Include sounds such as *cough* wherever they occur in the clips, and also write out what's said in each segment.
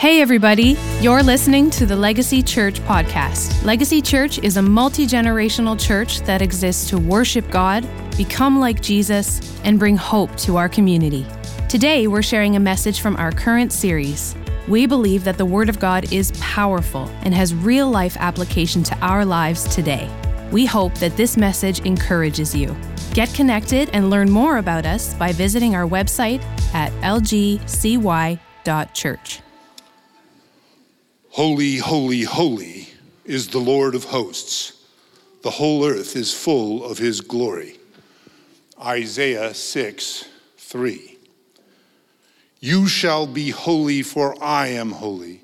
Hey, everybody. You're listening to the Legacy Church podcast. Legacy Church is a multi generational church that exists to worship God, become like Jesus, and bring hope to our community. Today, we're sharing a message from our current series. We believe that the Word of God is powerful and has real life application to our lives today. We hope that this message encourages you. Get connected and learn more about us by visiting our website at lgcy.church. Holy, holy, holy is the Lord of hosts. The whole earth is full of his glory. Isaiah 6 3. You shall be holy, for I am holy.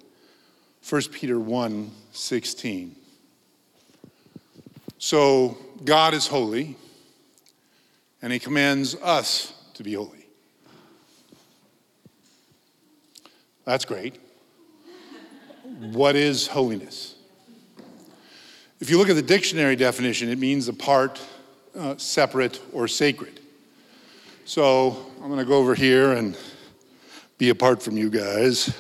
1 Peter 1 16. So God is holy, and he commands us to be holy. That's great what is holiness? If you look at the dictionary definition, it means apart, uh, separate, or sacred. So I'm going to go over here and be apart from you guys.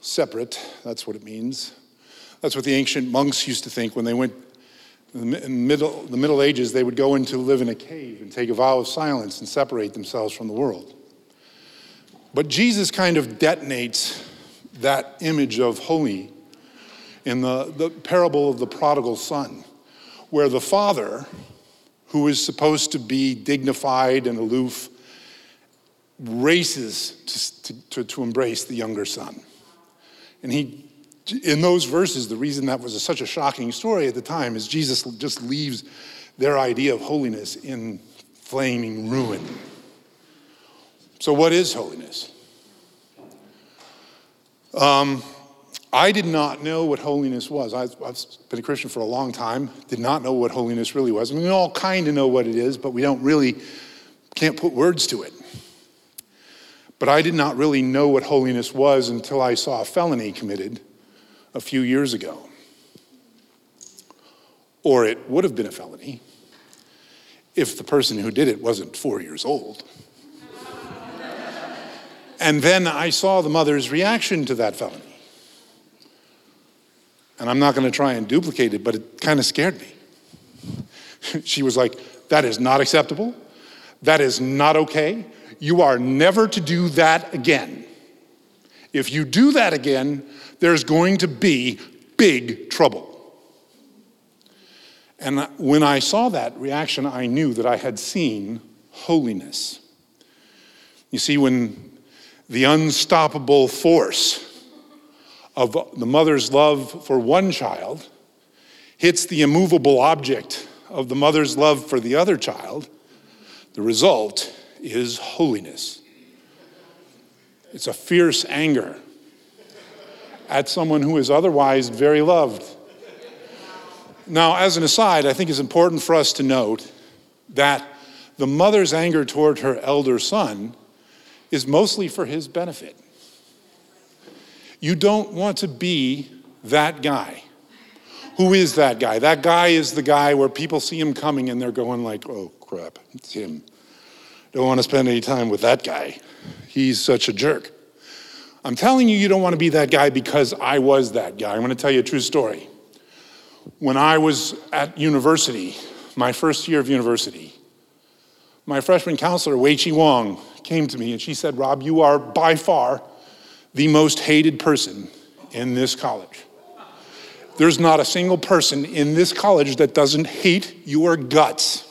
Separate, that's what it means. That's what the ancient monks used to think when they went in the middle, the middle Ages, they would go into live in a cave and take a vow of silence and separate themselves from the world. But Jesus kind of detonates that image of holy in the, the parable of the prodigal son, where the father, who is supposed to be dignified and aloof, races to, to, to embrace the younger son. And he, in those verses, the reason that was a, such a shocking story at the time is Jesus just leaves their idea of holiness in flaming ruin. So, what is holiness? Um, I did not know what holiness was. I've, I've, been a Christian for a long time, did not know what holiness really was. I mean, we all kind of know what it is, but we don't really, can't put words to it. But I did not really know what holiness was until I saw a felony committed a few years ago. Or it would have been a felony if the person who did it wasn't four years old. And then I saw the mother's reaction to that felony. And I'm not going to try and duplicate it, but it kind of scared me. *laughs* she was like, That is not acceptable. That is not okay. You are never to do that again. If you do that again, there's going to be big trouble. And when I saw that reaction, I knew that I had seen holiness. You see, when the unstoppable force of the mother's love for one child hits the immovable object of the mother's love for the other child, the result is holiness. It's a fierce anger at someone who is otherwise very loved. Now, as an aside, I think it's important for us to note that the mother's anger toward her elder son is mostly for his benefit. You don't want to be that guy. Who is that guy? That guy is the guy where people see him coming and they're going like, "Oh crap, it's him." Don't want to spend any time with that guy. He's such a jerk. I'm telling you, you don't want to be that guy because I was that guy. I'm going to tell you a true story. When I was at university, my first year of university, my freshman counselor, Wei Chi Wong, came to me and she said, Rob, you are by far the most hated person in this college. There's not a single person in this college that doesn't hate your guts.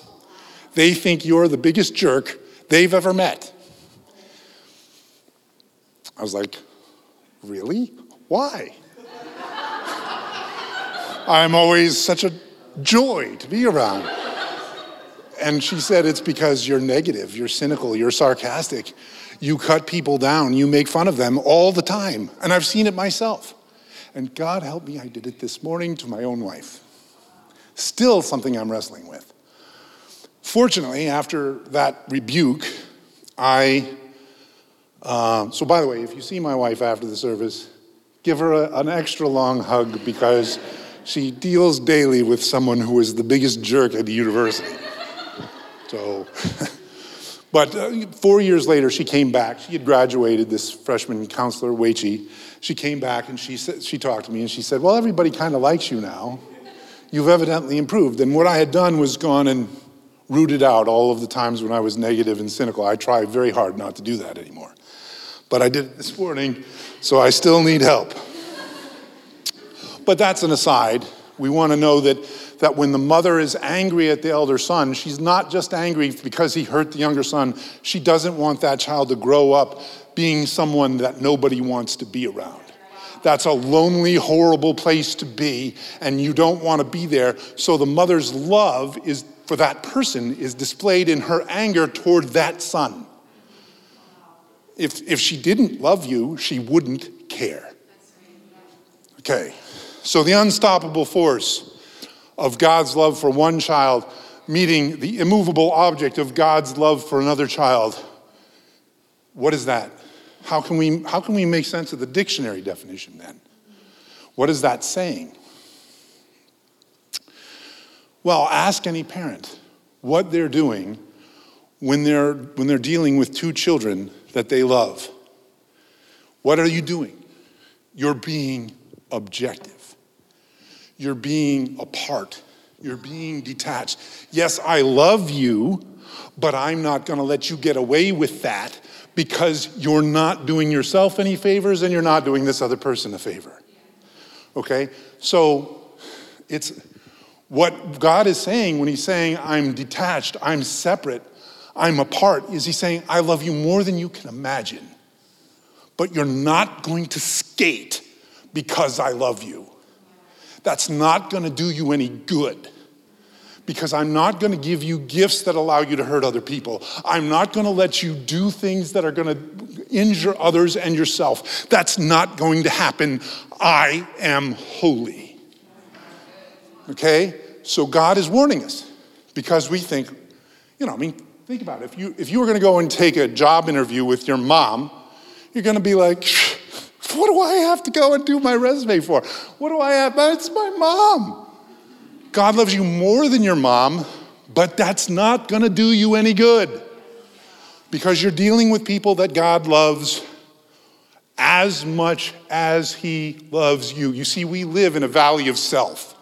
They think you're the biggest jerk they've ever met. I was like, really? Why? *laughs* I'm always such a joy to be around. And she said, It's because you're negative, you're cynical, you're sarcastic. You cut people down, you make fun of them all the time. And I've seen it myself. And God help me, I did it this morning to my own wife. Still something I'm wrestling with. Fortunately, after that rebuke, I. Uh, so, by the way, if you see my wife after the service, give her a, an extra long hug because she deals daily with someone who is the biggest jerk at the university. So, *laughs* But uh, four years later, she came back. She had graduated, this freshman counselor, Weichi. She came back and she, said, she talked to me and she said, Well, everybody kind of likes you now. You've evidently improved. And what I had done was gone and rooted out all of the times when I was negative and cynical. I try very hard not to do that anymore. But I did it this morning, so I still need help. But that's an aside. We want to know that that when the mother is angry at the elder son, she's not just angry because he hurt the younger son. She doesn't want that child to grow up being someone that nobody wants to be around. That's a lonely, horrible place to be, and you don't want to be there. So the mother's love is for that person is displayed in her anger toward that son. If, if she didn't love you, she wouldn't care. Okay, so the unstoppable force of God's love for one child meeting the immovable object of God's love for another child. What is that? How can we, how can we make sense of the dictionary definition then? What is that saying? Well, ask any parent what they're doing when they're, when they're dealing with two children that they love. What are you doing? You're being objective. You're being apart. You're being detached. Yes, I love you, but I'm not going to let you get away with that because you're not doing yourself any favors and you're not doing this other person a favor. Okay? So it's what God is saying when He's saying, I'm detached, I'm separate, I'm apart, is He's saying, I love you more than you can imagine, but you're not going to skate because I love you. That's not going to do you any good because I'm not going to give you gifts that allow you to hurt other people. I'm not going to let you do things that are going to injure others and yourself. That's not going to happen. I am holy. Okay? So God is warning us because we think, you know, I mean, think about it. If you, if you were going to go and take a job interview with your mom, you're going to be like, what do I have to go and do my resume for? What do I have? It's my mom. God loves you more than your mom, but that's not going to do you any good because you're dealing with people that God loves as much as He loves you. You see, we live in a valley of self,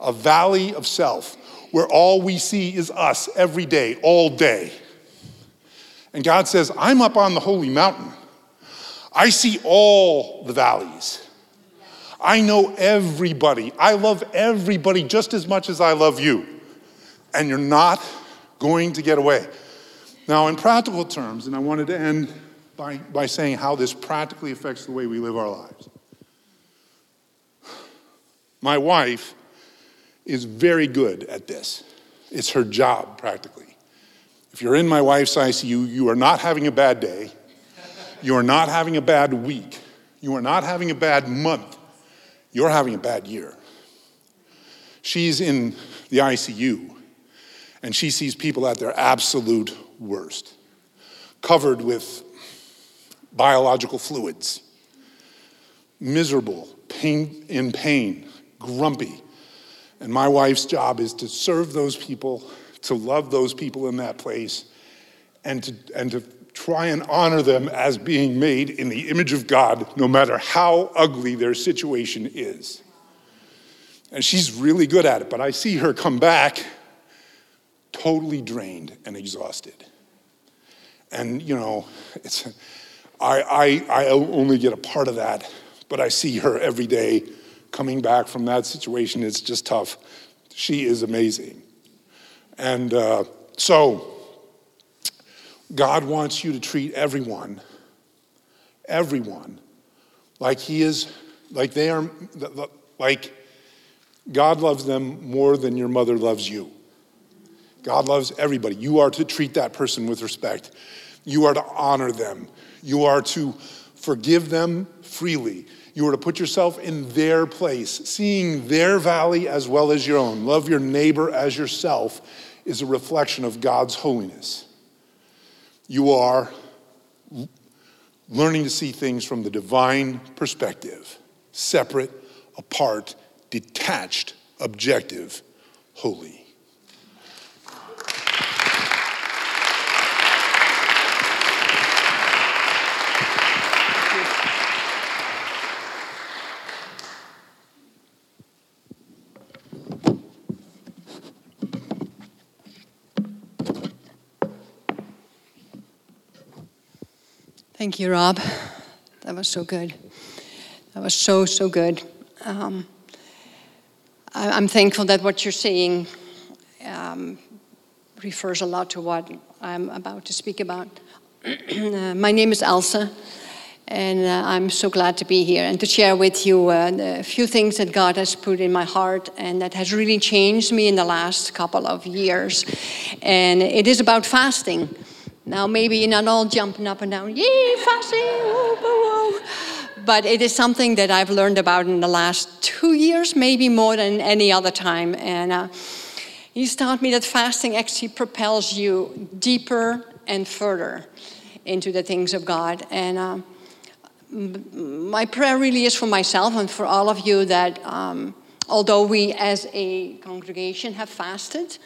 a valley of self where all we see is us every day, all day. And God says, I'm up on the holy mountain. I see all the valleys. I know everybody. I love everybody just as much as I love you. And you're not going to get away. Now, in practical terms, and I wanted to end by, by saying how this practically affects the way we live our lives. My wife is very good at this. It's her job, practically. If you're in my wife's ICU, you are not having a bad day you are not having a bad week. You are not having a bad month. You're having a bad year. She's in the ICU and she sees people at their absolute worst, covered with biological fluids, miserable, pain, in pain, grumpy. And my wife's job is to serve those people, to love those people in that place, and to, and to try and honor them as being made in the image of God, no matter how ugly their situation is. And she's really good at it, but I see her come back totally drained and exhausted. And, you know, it's, I, I, I only get a part of that, but I see her every day coming back from that situation. It's just tough. She is amazing. And uh, so, God wants you to treat everyone, everyone, like He is, like they are, like God loves them more than your mother loves you. God loves everybody. You are to treat that person with respect. You are to honor them. You are to forgive them freely. You are to put yourself in their place, seeing their valley as well as your own. Love your neighbor as yourself is a reflection of God's holiness you are learning to see things from the divine perspective separate, apart, detached, objective, holy. Thank you, Rob. That was so good. That was so, so good. Um, I, am thankful that what you're saying um, refers a lot to what I'm about to speak about. *clears throat* uh, my name is Elsa, and uh, I'm so glad to be here and to share with you uh, the few things that God has put in my heart and that has really changed me in the last couple of years. And it is about fasting. Now, maybe you're not all jumping up and down, yay, whoa, whoa, whoa. But it is something that I've learned about in the last two years, maybe more than any other time. And uh, he's taught me that fasting actually propels you deeper and further into the things of God. And uh, my prayer really is for myself and for all of you that um, although we as a congregation have fasted,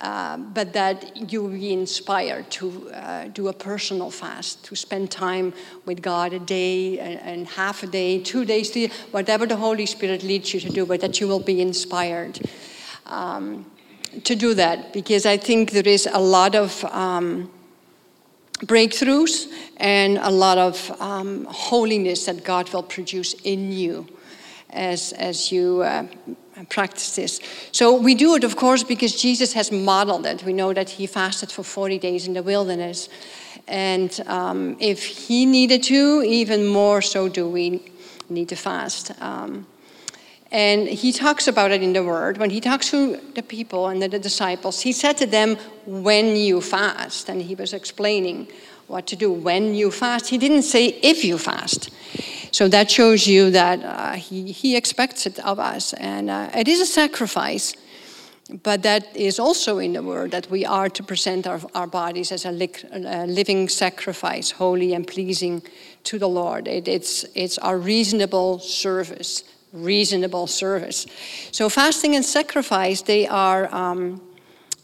uh, but that you will be inspired to uh, do a personal fast, to spend time with God a day and, and half a day, two days, three, whatever the Holy Spirit leads you to do, but that you will be inspired um, to do that. Because I think there is a lot of um, breakthroughs and a lot of um, holiness that God will produce in you as, as you uh, practice this. So we do it, of course, because Jesus has modeled it. We know that he fasted for 40 days in the wilderness. And um, if he needed to, even more so do we need to fast. Um, and he talks about it in the Word. When he talks to the people and the, the disciples, he said to them, When you fast. And he was explaining what to do when you fast. He didn't say if you fast. So that shows you that uh, he, he expects it of us. And uh, it is a sacrifice, but that is also in the word that we are to present our, our bodies as a, a living sacrifice, holy and pleasing to the Lord. It, it's, it's our reasonable service, reasonable service. So fasting and sacrifice, they are. Um,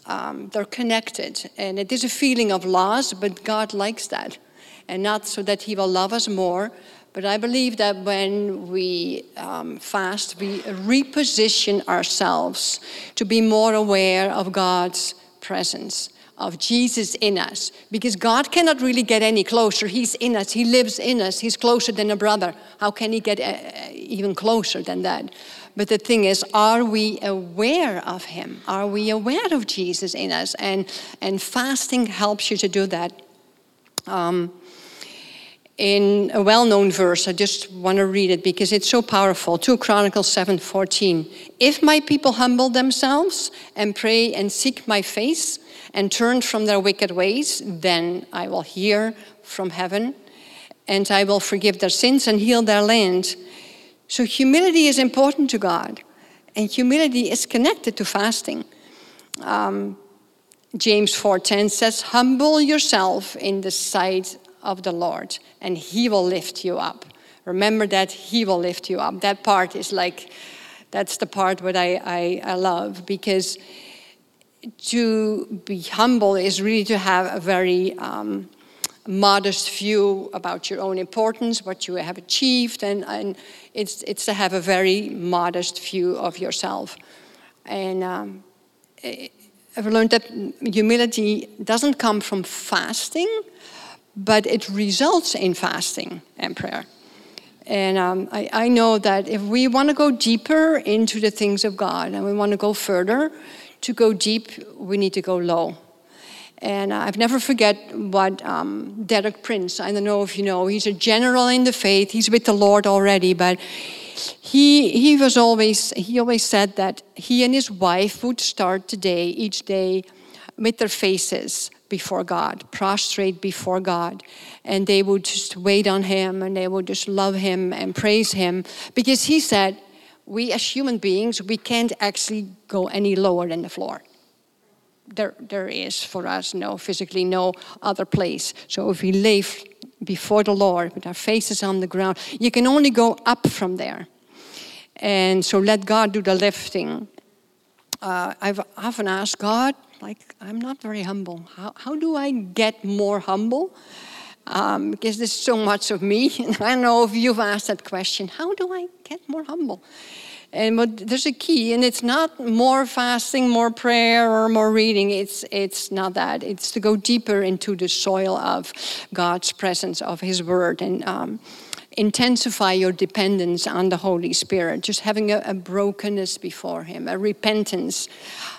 um, they're connected, and it is a feeling of loss, but God likes that, and not so that He will love us more, but I believe that when we um, fast, we reposition ourselves to be more aware of God's presence, of Jesus in us. Because God cannot really get any closer. He's in us, He lives in us, He's closer than a brother. How can He get uh, even closer than that? But the thing is, are we aware of Him? Are we aware of Jesus in us? And, and fasting helps you to do that. Um, in a well-known verse. I just want to read it because it's so powerful. 2 Chronicles 7:14. If my people humble themselves and pray and seek my face and turn from their wicked ways, then I will hear from heaven and I will forgive their sins and heal their land. So humility is important to God, and humility is connected to fasting. Um, James 4:10 says, "Humble yourself in the sight of the Lord, and He will lift you up. Remember that He will lift you up. That part is like, that's the part what I, I, I love because to be humble is really to have a very um, modest view about your own importance, what you have achieved, and, and it's, it's to have a very modest view of yourself. And um, I've learned that humility doesn't come from fasting, but it results in fasting and prayer. And um, I, I, know that if we want to go deeper into the things of God and we want to go further, to go deep, we need to go low. And I've never forget what um, Derek Prince, I don't know if you know, he's a general in the faith. He's with the Lord already, but he, he was always, he always said that he and his wife would start the day, each day, with their faces before God, prostrate before God. And they would just wait on Him and they would just love Him and praise Him because He said, we as human beings, we can't actually go any lower than the floor. There, there is for us no physically no other place. So if we lay before the Lord with our faces on the ground, you can only go up from there. And so let God do the lifting. Uh, I've often asked God, like, I'm not very humble. How, how do I get more humble? Um, because there's so much of me. *laughs* And I know if you've asked that question. How do I get more humble? And but there's a key, and it's not more fasting, more prayer, or more reading. It's, it's not that. It's to go deeper into the soil of God's presence, of His Word, and um, intensify your dependence on the Holy Spirit. Just having a, a brokenness before Him, a repentance,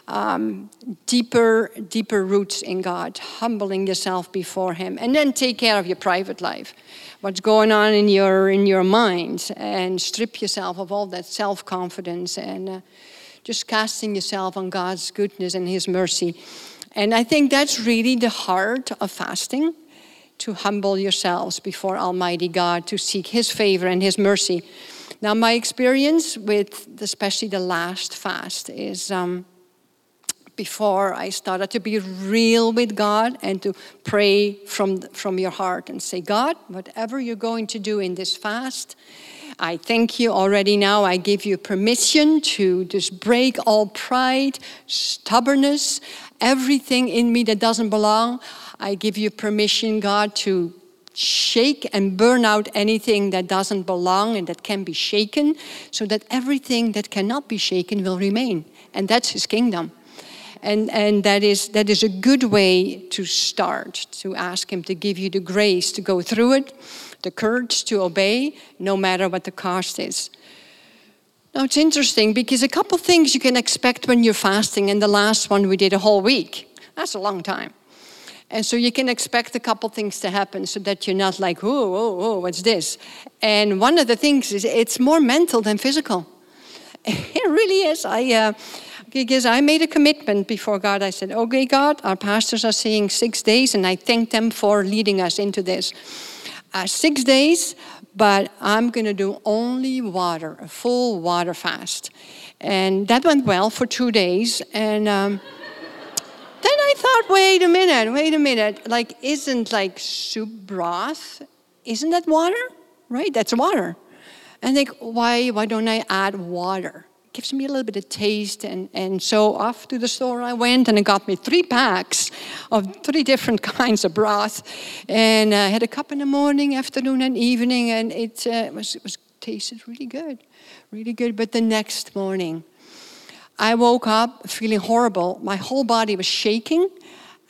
um, deeper, deeper roots in God, humbling yourself before Him, and then take care of your private life what's going on in your in your mind and strip yourself of all that self-confidence and uh, just casting yourself on God's goodness and his mercy. And I think that's really the heart of fasting to humble yourselves before Almighty God, to seek His favor and His mercy. Now, my experience with especially the last fast is um, before I started to be real with God and to pray from, from your heart and say, God, whatever you're going to do in this fast, I thank you already now. I give you permission to just break all pride, stubbornness, everything in me that doesn't belong. I give you permission, God, to shake and burn out anything that doesn't belong and that can be shaken, so that everything that cannot be shaken will remain. And that's His kingdom. And, and that, is, that is a good way to start, to ask Him to give you the grace to go through it, the courage to obey, no matter what the cost is. Now, it's interesting because a couple things you can expect when you're fasting, and the last one we did a whole week. That's a long time. And so you can expect a couple things to happen so that you're not like, oh, oh, oh, what's this? And one of the things is it's more mental than physical. *laughs* It really is. I, uh, because I made a commitment before God. I said, okay, God, our pastors are saying six days, and I thank them for leading us into this. Uh, six days, but I'm going to do only water, a full water fast. And that went well for two days. And um, then I thought, wait a minute, wait a minute. Like, isn't like soup broth, isn't that water? Right? That's water. And like, why, why don't I add water? gives me a little bit of taste. And, and so off to the store I went and I got me three packs of three different *laughs* kinds of broth. And I had a cup in the morning, afternoon, and evening, and it uh, was, it was tasted really good, really good. But the next morning, I woke up feeling horrible. My whole body was shaking.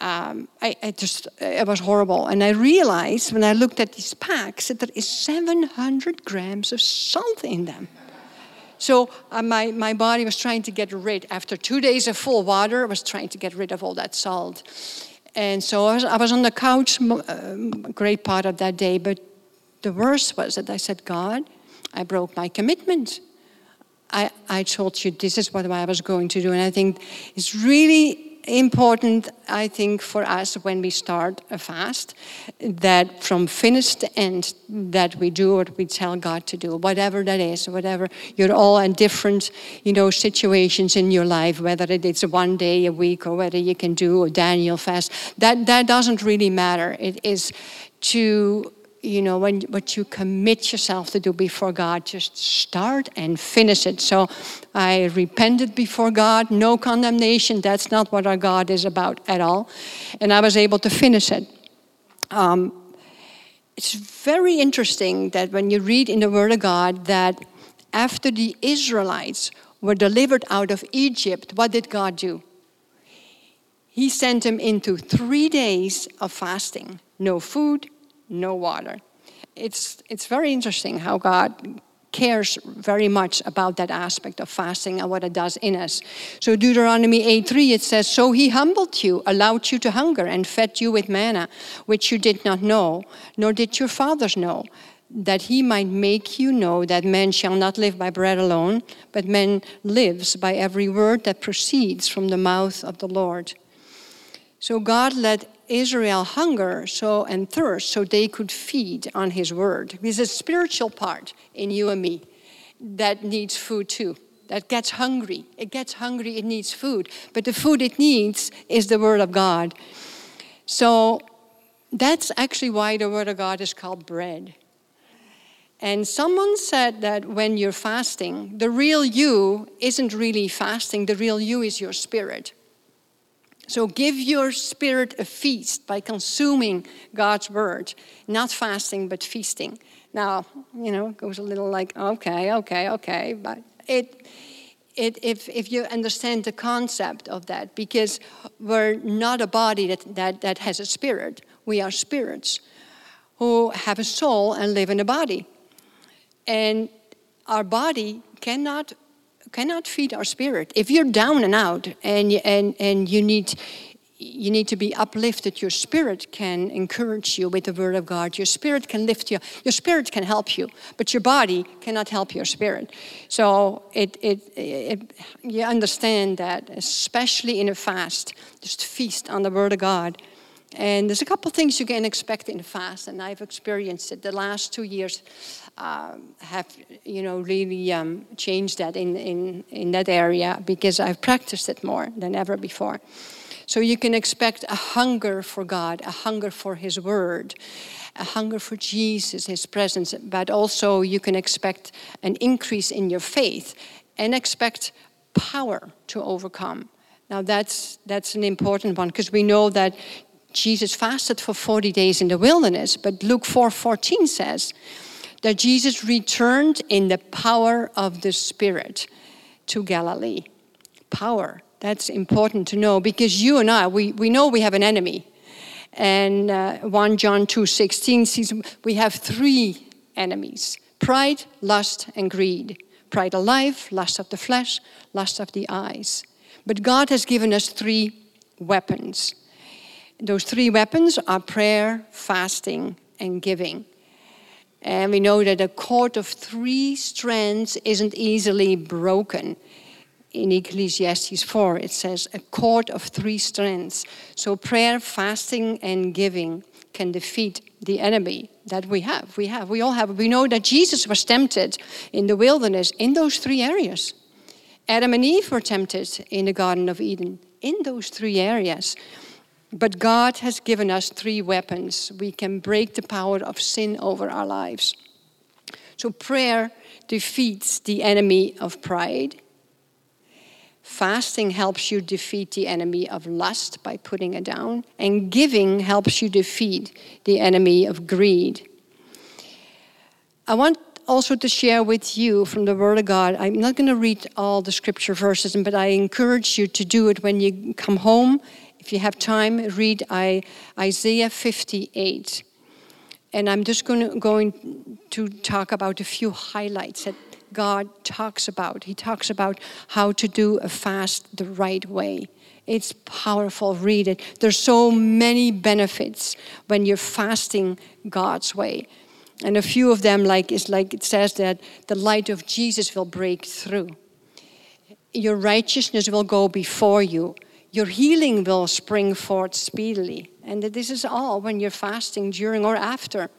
Um, I, I, just it was horrible and i realized when i looked at these packs that there is 700 grams of salt in them so uh, my, my body was trying to get rid, after two days of full water, I was trying to get rid of all that salt. And so I was, I was on the couch a um, great part of that day, but the worst was that I said, God, I broke my commitment. I, I told you this is what I was going to do. And I think it's really important, I think, for us when we start a fast, that from finish to end, that we do what we tell God to do, whatever that is, whatever. You're all in different, you know, situations in your life, whether it's one day a week or whether you can do a Daniel fast. That that doesn't really matter. It is to you know, when what you commit yourself to do before God, just start and finish it. So I repented before God, no condemnation. That's not what our God is about at all. And I was able to finish it. Um, it's very interesting that when you read in the Word of God that after the Israelites were delivered out of Egypt, what did God do? He sent them into three days of fasting no food, no water. It's, it's very interesting how God cares very much about that aspect of fasting and what it does in us. So Deuteronomy 8:3 it says, "So he humbled you, allowed you to hunger, and fed you with manna, which you did not know, nor did your fathers know." That he might make you know that man shall not live by bread alone, but man lives by every word that proceeds from the mouth of the Lord. So God let Israel hunger so and thirst so they could feed on his word. There's a spiritual part in you and me that needs food too. That gets hungry. It gets hungry, it needs food. But the food it needs is the word of God. So that's actually why the word of God is called bread. And someone said that when you're fasting, the real you isn't really fasting, the real you is your spirit. So give your spirit a feast by consuming God's word, not fasting, but feasting. Now, you know, it goes a little like, okay, okay, okay, but it, it, if, if you understand the concept of that, because we're not a body that, that, that has a spirit, we are spirits who have a soul and live in a body. And our body cannot cannot feed our spirit. If you're down and out and, and, and you, need, you need to be uplifted, your spirit can encourage you with the word of God. Your spirit can lift you. Your spirit can help you, but your body cannot help your spirit. So it, it, it, you understand that, especially in a fast, just feast on the word of God. And there's a couple things you can expect in a fast, and I've experienced it the last two years uh, have you know really um, changed that in, in, in that area because I've practiced it more than ever before. So you can expect a hunger for God, a hunger for His Word, a hunger for Jesus, His presence, but also you can expect an increase in your faith and expect power to overcome. Now that's that's an important one because we know that Jesus fasted for 40 days in the wilderness, but Luke 4:14 says that Jesus returned in the power of the Spirit to Galilee. Power. That's important to know because you and I, we, we know we have an enemy. And uh, 1 John 2 16 says we have three enemies pride, lust, and greed. Pride of life, lust of the flesh, lust of the eyes. But God has given us three weapons. Those three weapons are prayer, fasting, and giving. And we know that a cord of three strands isn't easily broken. In Ecclesiastes 4, it says a cord of three strands. So prayer, fasting, and giving can defeat the enemy that we have. We have. We all have. We know that Jesus was tempted in the wilderness in those three areas. Adam and Eve were tempted in the Garden of Eden in those three areas. But God has given us three weapons. We can break the power of sin over our lives. So, prayer defeats the enemy of pride. Fasting helps you defeat the enemy of lust by putting it down. And giving helps you defeat the enemy of greed. I want also to share with you from the Word of God. I'm not going to read all the scripture verses, but I encourage you to do it when you come home if you have time, read Isaiah 58. And I'm just going to, going to talk about a few highlights that God talks about. He talks about how to do a fast the right way. It's powerful. Read it. There's so many benefits when you're fasting God's way. And a few of them, like is like it says that the light of Jesus will break through. Your righteousness will go before you your healing will spring forth speedily. And this is all when you're fasting during or after.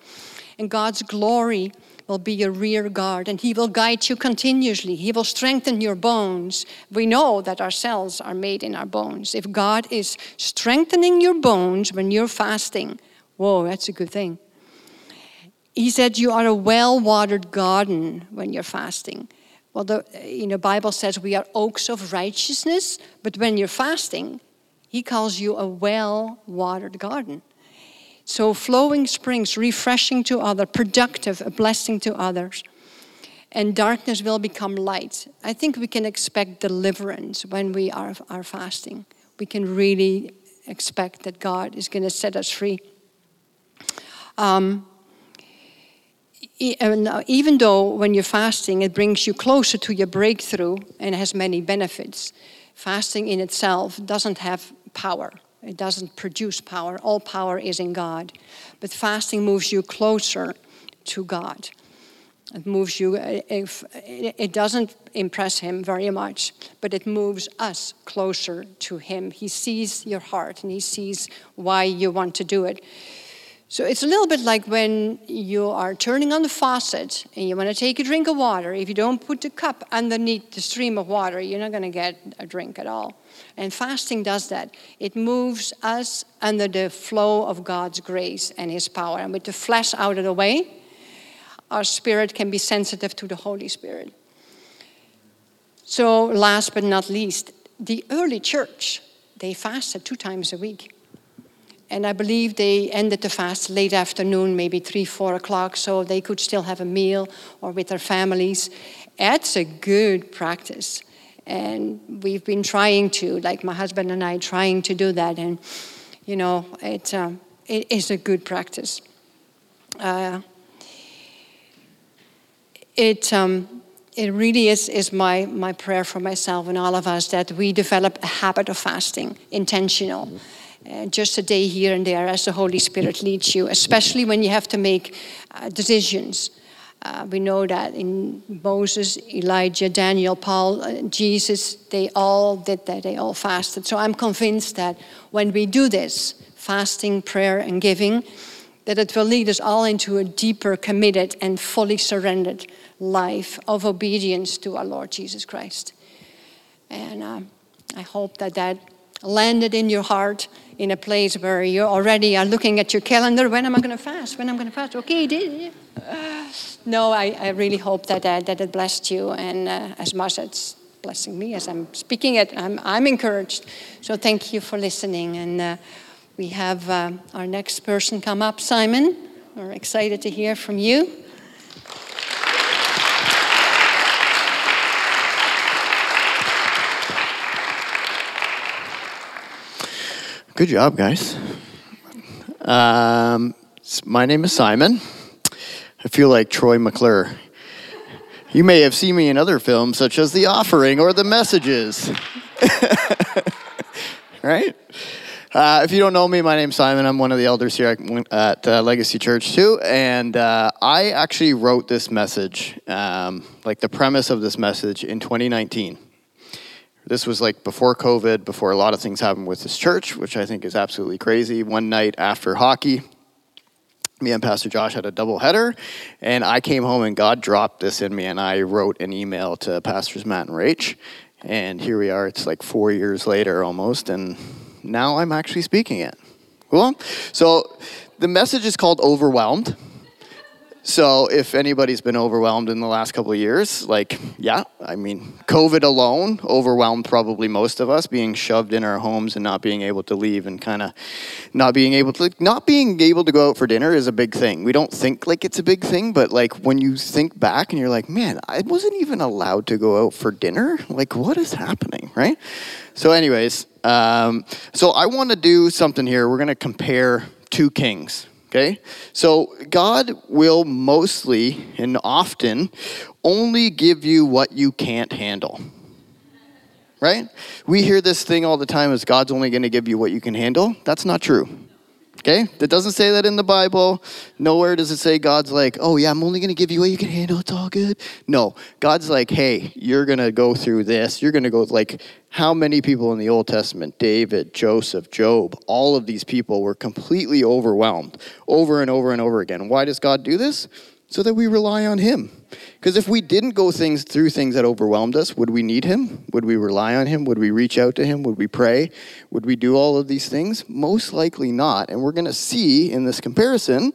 And God's glory will be your rear guard, and He will guide you continuously. He will strengthen your bones. We know that our cells are made in our bones. If God is strengthening your bones when you're fasting, whoa, that's a good thing. He said you are a well watered garden when you're fasting. Well, the you know, Bible says we are oaks of righteousness, but when you're fasting, he calls you a well-watered garden. So flowing springs, refreshing to others, productive, a blessing to others. And darkness will become light. I think we can expect deliverance when we are, are fasting. We can really expect that God is going to set us free. Um, even though when you're fasting, it brings you closer to your breakthrough and has many benefits, fasting in itself doesn't have power. It doesn't produce power. All power is in God. But fasting moves you closer to God. It moves you, uh, it doesn't impress him very much, but it moves us closer to him. He sees your heart and he sees why you want to do it. So it's a little bit like when you are turning on the faucet and you want to take a drink of water. If you don't put the cup underneath the stream of water, you're not going to get a drink at all. And fasting does that. It moves us under the flow of God's grace and His power. And with the flesh out of the way, our spirit can be sensitive to the Holy Spirit. So, last but not least, the early church, they fasted two times a week and I believe they ended the fast late afternoon, maybe three, four o'clock, so they could still have a meal or with their families. That's a good practice. And we've been trying to, like my husband and I, trying to do that. And, you know, it, um, it is a good practice. Uh, it, um, it really is, is my, my prayer for myself and all of us that we develop a habit of fasting, intentional. Uh, just a day here and there as the Holy Spirit leads you, especially when you have to make uh, decisions. Uh, we know that in Moses, Elijah, Daniel, Paul, uh, Jesus, they all did that. They all fasted. So I'm convinced that when we do this, fasting, prayer, and giving, that it will lead us all into a deeper, committed, and fully surrendered life of obedience to our Lord Jesus Christ. And uh, I hope that that landed in your heart in a place where you already are looking at your calendar. When am I going to fast? When am I going to fast? Okay, did no, I, I really hope that uh, that it blessed you, and uh, as much as it's blessing me as I'm speaking it, I'm, I'm encouraged. So thank you for listening, and uh, we have uh, our next person come up, Simon. We're excited to hear from you. Good job, guys. Um, my name is Simon. I feel like Troy McClure. You may have seen me in other films, such as The Offering or The Messages. *laughs* right? Uh, if you don't know me, my name's Simon. I'm one of the elders here at, uh, Legacy Church, too. And uh, I actually wrote this message, um, like the premise of this message, in 2019. This was like before COVID, before a lot of things happened with this church, which I think is absolutely crazy. One night after hockey, me and Pastor Josh had a double header, and I came home and God dropped this in me, and I wrote an email to Pastors Matt and Rach, and here we are. It's like four years later almost, and now I'm actually speaking it. Cool. So the message is called Overwhelmed. So if anybody's been overwhelmed in the last couple of years, like, yeah, I mean, COVID alone overwhelmed probably most of us, being shoved in our homes and not being able to leave and kind of not being able to, not being able to go out for dinner is a big thing. We don't think like it's a big thing, but like when you think back and you're like, man, I wasn't even allowed to go out for dinner. Like, what is happening, right? So, anyways, um, so I want to do something here. We're going to compare two kings Okay? So God will mostly and often only give you what you can't handle. Right? We hear this thing all the time as God's only going to give you what you can handle. That's not true. Okay? That doesn't say that in the Bible. Nowhere does it say God's like, oh, yeah, I'm only going to give you what you can handle. It's all good. No. God's like, hey, you're going to go through this. You're going to go, like, how many people in the Old Testament, David, Joseph, Job, all of these people were completely overwhelmed over and over and over again. Why does God do this? So that we rely on him. Because if we didn't go things through things that overwhelmed us, would we need him? Would we rely on him? Would we reach out to him? Would we pray? Would we do all of these things? Most likely not. And we're going to see in this comparison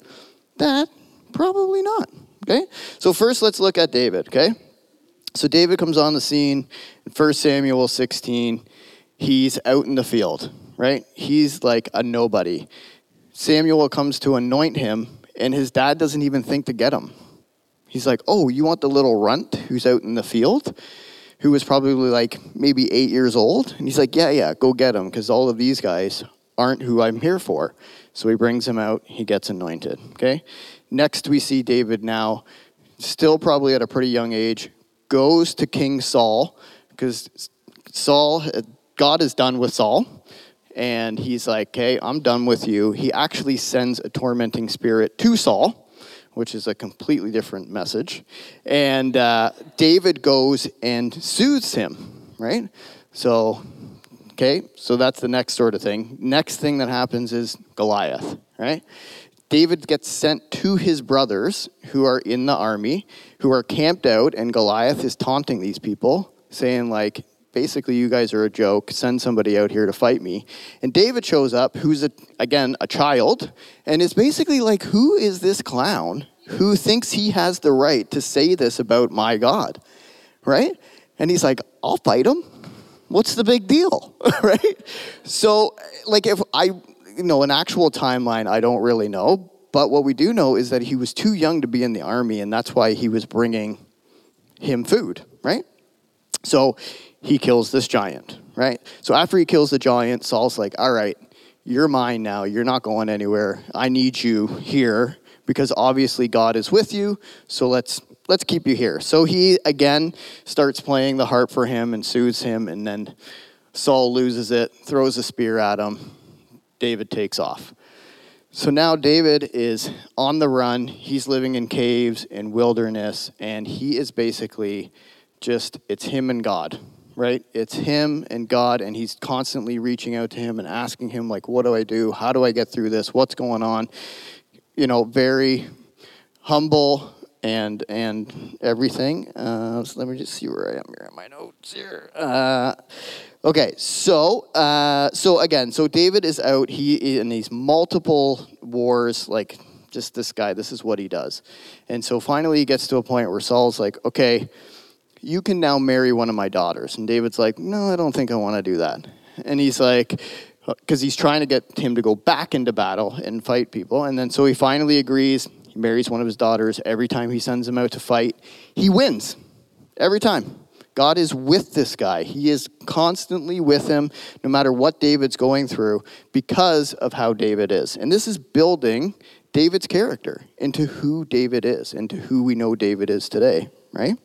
that probably not. Okay? So first let's look at David, okay? So David comes on the scene in 1 Samuel 16. He's out in the field, right? He's like a nobody. Samuel comes to anoint him and his dad doesn't even think to get him. He's like, Oh, you want the little runt who's out in the field? Who was probably like maybe eight years old? And he's like, Yeah, yeah, go get him, because all of these guys aren't who I'm here for. So he brings him out, he gets anointed. Okay? Next, we see David now, still probably at a pretty young age, goes to King Saul, because Saul, uh, God is done with Saul and he's like, okay, I'm done with you. He actually sends a tormenting spirit to Saul, which is a completely different message. And uh, David goes and soothes him, right? So, okay, so that's the next sort of thing. Next thing that happens is Goliath, right? David gets sent to his brothers who are in the army, who are camped out, and Goliath is taunting these people, saying, like, basically you guys are a joke. Send somebody out here to fight me. And david shows up who's a, again a child and is basically like who is this clown who thinks he has the right to say this about my god right? And he's like i'll fight him. What's the big deal? *laughs* Right? So like if i you know, an actual timeline, I don't really know. But what we do know is that he was too young to be in the army, and that's why he was bringing him food, right? So he kills this giant, right? So after he kills the giant, Saul's like, all right, you're mine now. You're not going anywhere. I need you here because obviously God is with you. So let's let's keep you here. So he again starts playing the harp for him and soothes him, and then Saul loses it, throws a spear at him. David takes off. So now David is on the run. He's living in caves and wilderness, and he is basically just it's him and God, right? It's him and God, and he's constantly reaching out to him and asking him, like, what do I do? How do I get through this? What's going on? You know, very humble and and everything. Uh, so let me just see where I am here in my notes here. Uh, okay, so uh, so again, so David is out. He in these multiple wars, like just this guy. This is what he does, and so finally he gets to a point where Saul's like, okay. You can now marry one of my daughters. And David's like, No, I don't think I want to do that. And he's like, because he's trying to get him to go back into battle and fight people. And then so he finally agrees. He marries one of his daughters. Every time he sends him out to fight, he wins. Every time. God is with this guy. He is constantly with him, no matter what David's going through, because of how David is. And this is building David's character into who David is, into who we know David is today, right?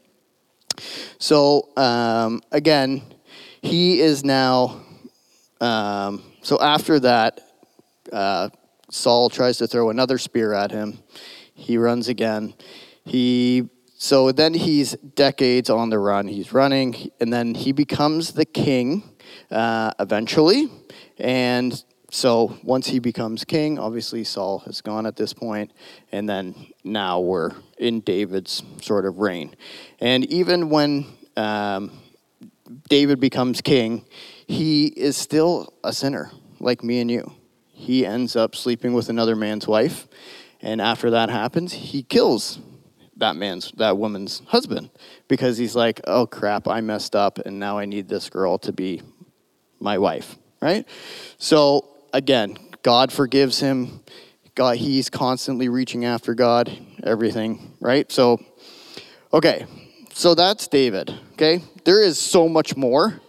So, um, again, he is now. Um, so after that, uh, Saul tries to throw another spear at him. He runs again. He so then he's decades on the run. He's running, and then he becomes the king uh, eventually. And so once he becomes king, obviously Saul has gone at this point, and then now we're in David's sort of reign. And even when um, David becomes king, he is still a sinner, like me and you. He ends up sleeping with another man's wife, and after that happens, he kills that man's that woman's husband because he's like, "Oh crap, I messed up and now I need this girl to be my wife." Right? So, again, God forgives him. God he's constantly reaching after God, everything, right? So okay. So that's David, okay? There is so much more.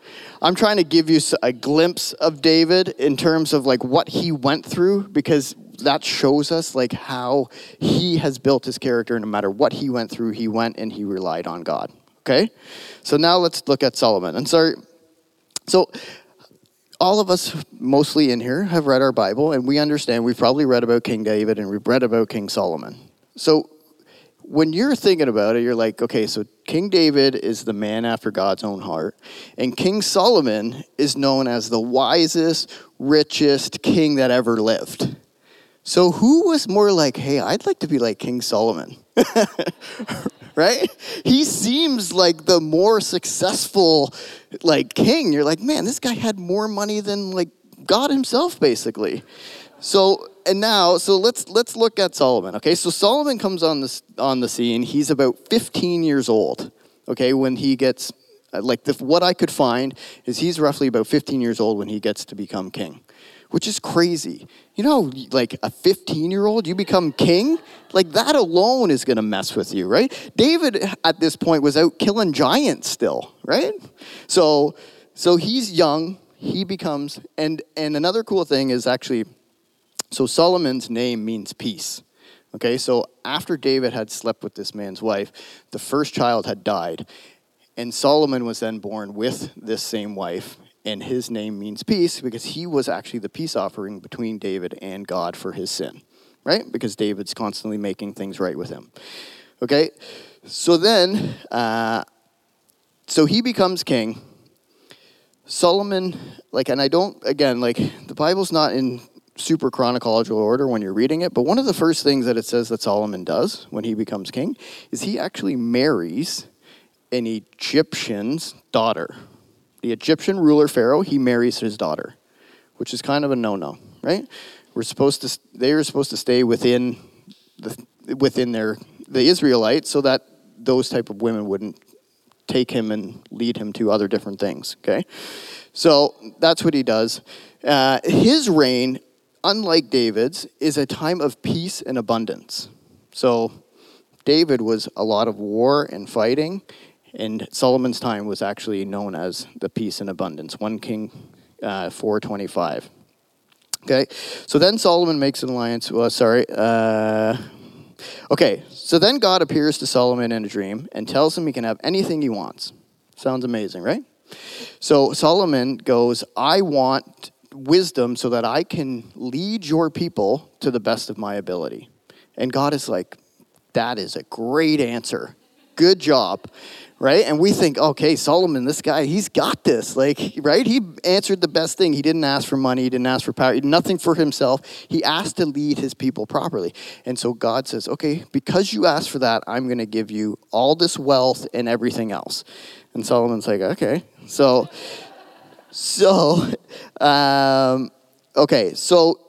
I'm trying to give you a glimpse of David in terms of like what he went through because that shows us like how he has built his character no matter what he went through he went and he relied on god okay so now let's look at solomon and sorry so all of us mostly in here have read our bible and we understand we've probably read about king david and we've read about king solomon so when you're thinking about it, you're like, okay, so King David is the man after God's own heart, and King Solomon is known as the wisest, richest king that ever lived. So who was more like, hey, I'd like to be like King Solomon? *laughs* right? He seems like the more successful like king. You're like, man, this guy had more money than like God himself basically. So and now so let's let's look at Solomon. Okay? So Solomon comes on this on the scene. He's about 15 years old. Okay? When he gets uh, like the, what I could find is he's roughly about 15 years old when he gets to become king which is crazy. You know, like a 15 year old, you become king? Like that alone is going to mess with you, right? David at this point was out killing giants still, right? So, so he's young, he becomes, and, and another cool thing is actually, so Solomon's name means peace. Okay, so after David had slept with this man's wife, the first child had died. And Solomon was then born with this same wife, and his name means peace because he was actually the peace offering between David and God for his sin, right? Because David's constantly making things right with him. Okay, so then, uh, so he becomes king. Solomon, like, and I don't, again, like, the Bible's not in super chronological order when you're reading it, but one of the first things that it says that Solomon does when he becomes king is he actually marries an Egyptian's daughter the Egyptian ruler Pharaoh, he marries his daughter, which is kind of a no-no, right? We're supposed to they were supposed to stay within the within their the Israelites so that those type of women wouldn't take him and lead him to other different things, okay? So that's what he does. Uh, his reign unlike David's, is a time of peace and abundance. So, David was a lot of war and fighting, and Solomon's time was actually known as the peace and abundance. 1 King uh, 425. Okay, so then Solomon makes an alliance. Well, sorry. Uh, okay, so then God appears to Solomon in a dream and tells him he can have anything he wants. Sounds amazing, right? So Solomon goes, I want wisdom so that I can lead your people to the best of my ability. And God is like, that is a great answer. Good job. Right? And we think, okay, Solomon, this guy, he's got this. Like, right? He answered the best thing. He didn't ask for money, he didn't ask for power, he did nothing for himself. He asked to lead his people properly. And so God says, okay, because you asked for that, I'm going to give you all this wealth and everything else. And Solomon's like, okay. So, so, um, okay, so,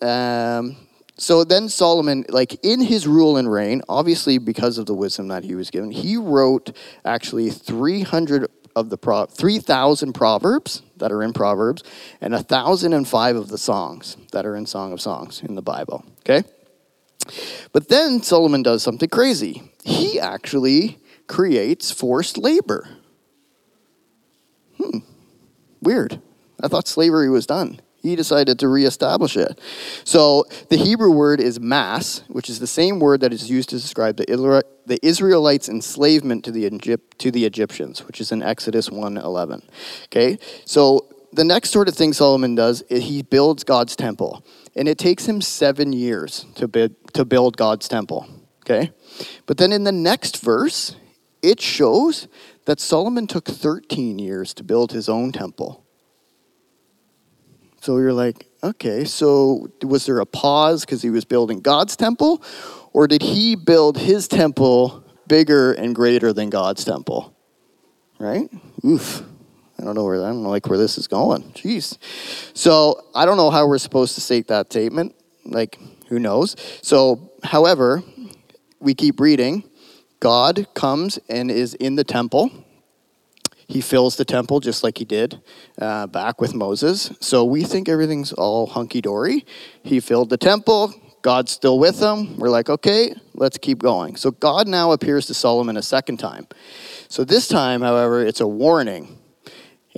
um, so then Solomon, like in his rule and reign, obviously because of the wisdom that he was given, he wrote actually 300 of the pro- 3,000 proverbs that are in Proverbs and 1,005 of the songs that are in Song of Songs in the Bible. Okay? But then Solomon does something crazy. He actually creates forced labor. Hmm. Weird. I thought slavery was done he decided to reestablish it. So the Hebrew word is mass, which is the same word that is used to describe the, Israelites' enslavement to the, Egypt, to the Egyptians, which is in Exodus 1.11. Okay, so the next sort of thing Solomon does is he builds God's temple. And it takes him seven years to, bid, to build God's temple. Okay? But then in the next verse, it shows that Solomon took 13 years to build his own temple. So you're like, okay, so was there a pause because he was building God's temple? Or did he build his temple bigger and greater than God's temple? Right? Oof. I don't know where I don't like where this is going. Jeez. So I don't know how we're supposed to state that statement. Like, who knows? So, however, we keep reading. God comes and is in the temple he fills the temple just like he did uh, back with Moses. So we think everything's all hunky dory. He filled the temple. God's still with him. We're like, okay, let's keep going. So God now appears to Solomon a second time. So this time, however, it's a warning.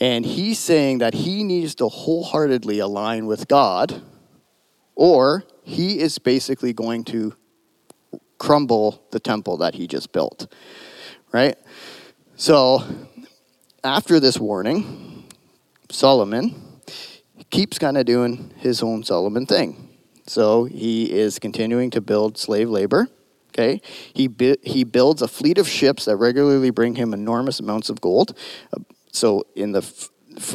And he's saying that he needs to wholeheartedly align with God, or he is basically going to crumble the temple that he just built. Right? So after this warning, Solomon keeps kind of doing his own Solomon thing. So he is continuing to build slave labor. Okay, he he builds a fleet of ships that regularly bring him enormous amounts of gold. Uh, so in the f-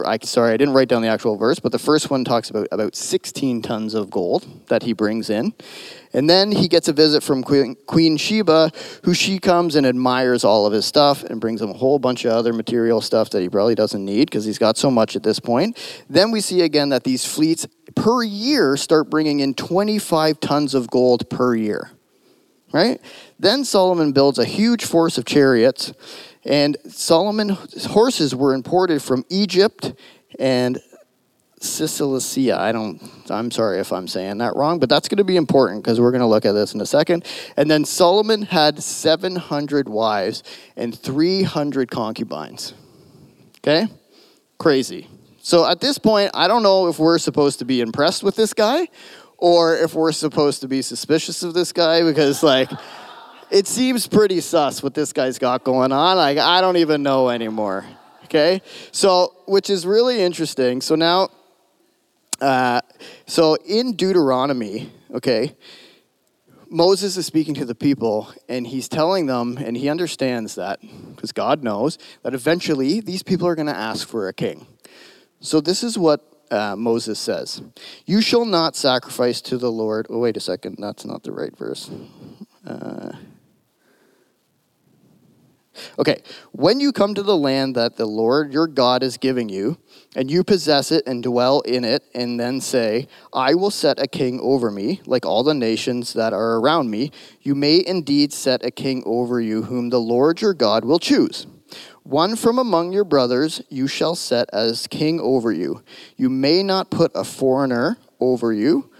I, sorry, I didn't write down the actual verse, but the first one talks about about 16 tons of gold that he brings in. And then he gets a visit from Queen, Queen Sheba, who she comes and admires all of his stuff and brings him a whole bunch of other material stuff that he probably doesn't need because he's got so much at this point. Then we see again that these fleets per year start bringing in 25 tons of gold per year. Right? Then Solomon builds a huge force of chariots and Solomon's horses were imported from Egypt and Cilicia. I don't, I'm sorry if I'm saying that wrong, but that's going to be important because we're going to look at this in a second. And then Solomon had 700 wives and 300 concubines. Okay? Crazy. So at this point, I don't know if we're supposed to be impressed with this guy or if we're supposed to be suspicious of this guy because, like, it seems pretty sus what this guy's got going on. Like, I don't even know anymore. Okay? So, which is really interesting. So now, uh, so in Deuteronomy, okay, Moses is speaking to the people and he's telling them, and he understands that, because God knows, that eventually these people are going to ask for a king. So this is what uh, Moses says You shall not sacrifice to the Lord. Oh, wait a second, that's not the right verse. Uh, Okay, when you come to the land that the Lord your God is giving you, and you possess it and dwell in it, and then say, I will set a king over me, like all the nations that are around me, you may indeed set a king over you, whom the Lord your God will choose. One from among your brothers you shall set as king over you. You may not put a foreigner over you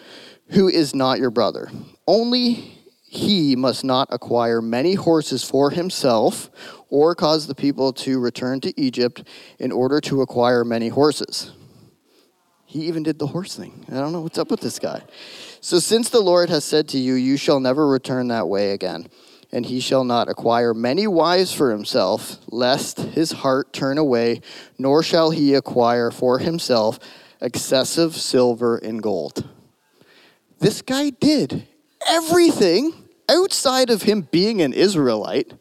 who is not your brother. Only he must not acquire many horses for himself or cause the people to return to Egypt in order to acquire many horses. He even did the horse thing. I don't know what's up with this guy. So, since the Lord has said to you, You shall never return that way again, and he shall not acquire many wives for himself, lest his heart turn away, nor shall he acquire for himself excessive silver and gold. This guy did everything outside of him being an Israelite.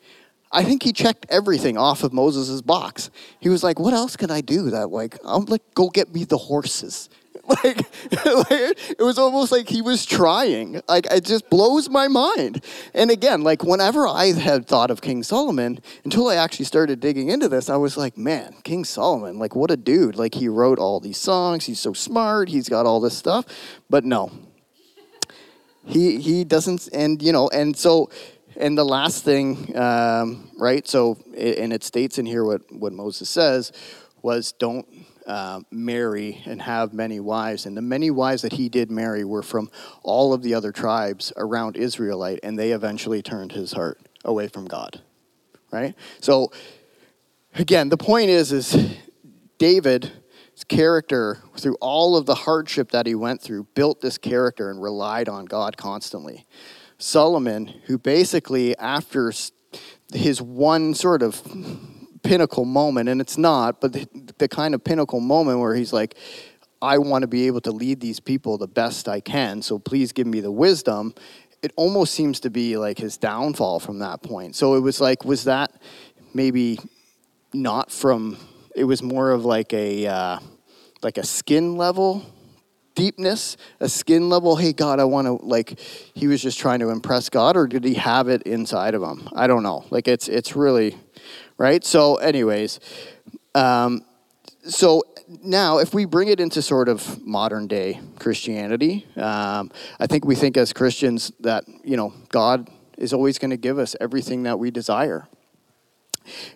I think he checked everything off of Moses' box. He was like, "What else can I do that like I'm like go get me the horses." *laughs* Like, like, *laughs* it was almost like he was trying. Like it just blows my mind. And again, like whenever I had thought of King Solomon, until I actually started digging into this, I was like, man, King Solomon, like what a dude. Like he wrote all these songs. He's so smart. He's got all this stuff. But no, he he doesn't. And you know, and so and the last thing, um, right? So, and it states in here what, what Moses says was don't uh, marry and have many wives. And the many wives that he did marry were from all of the other tribes around Israelite, and they eventually turned his heart away from God, right? So, again, the point is, is David's character through all of the hardship that he went through built this character and relied on God constantly. Solomon, who basically, after his one sort of pinnacle moment, and it's not, but the, the kind of pinnacle moment where he's like, I want to be able to lead these people the best I can, so please give me the wisdom. It almost seems to be like his downfall from that point. So it was like, was that maybe not from? It was more of like a uh, like a skin level deepness, a skin level, hey, God, I want to, like, he was just trying to impress God, or did he have it inside of him? I don't know. Like, it's, it's really, right? So, anyways, um, so now if we bring it into sort of modern day Christianity, um, I think we think as Christians that, you know, God is always going to give us everything that we desire.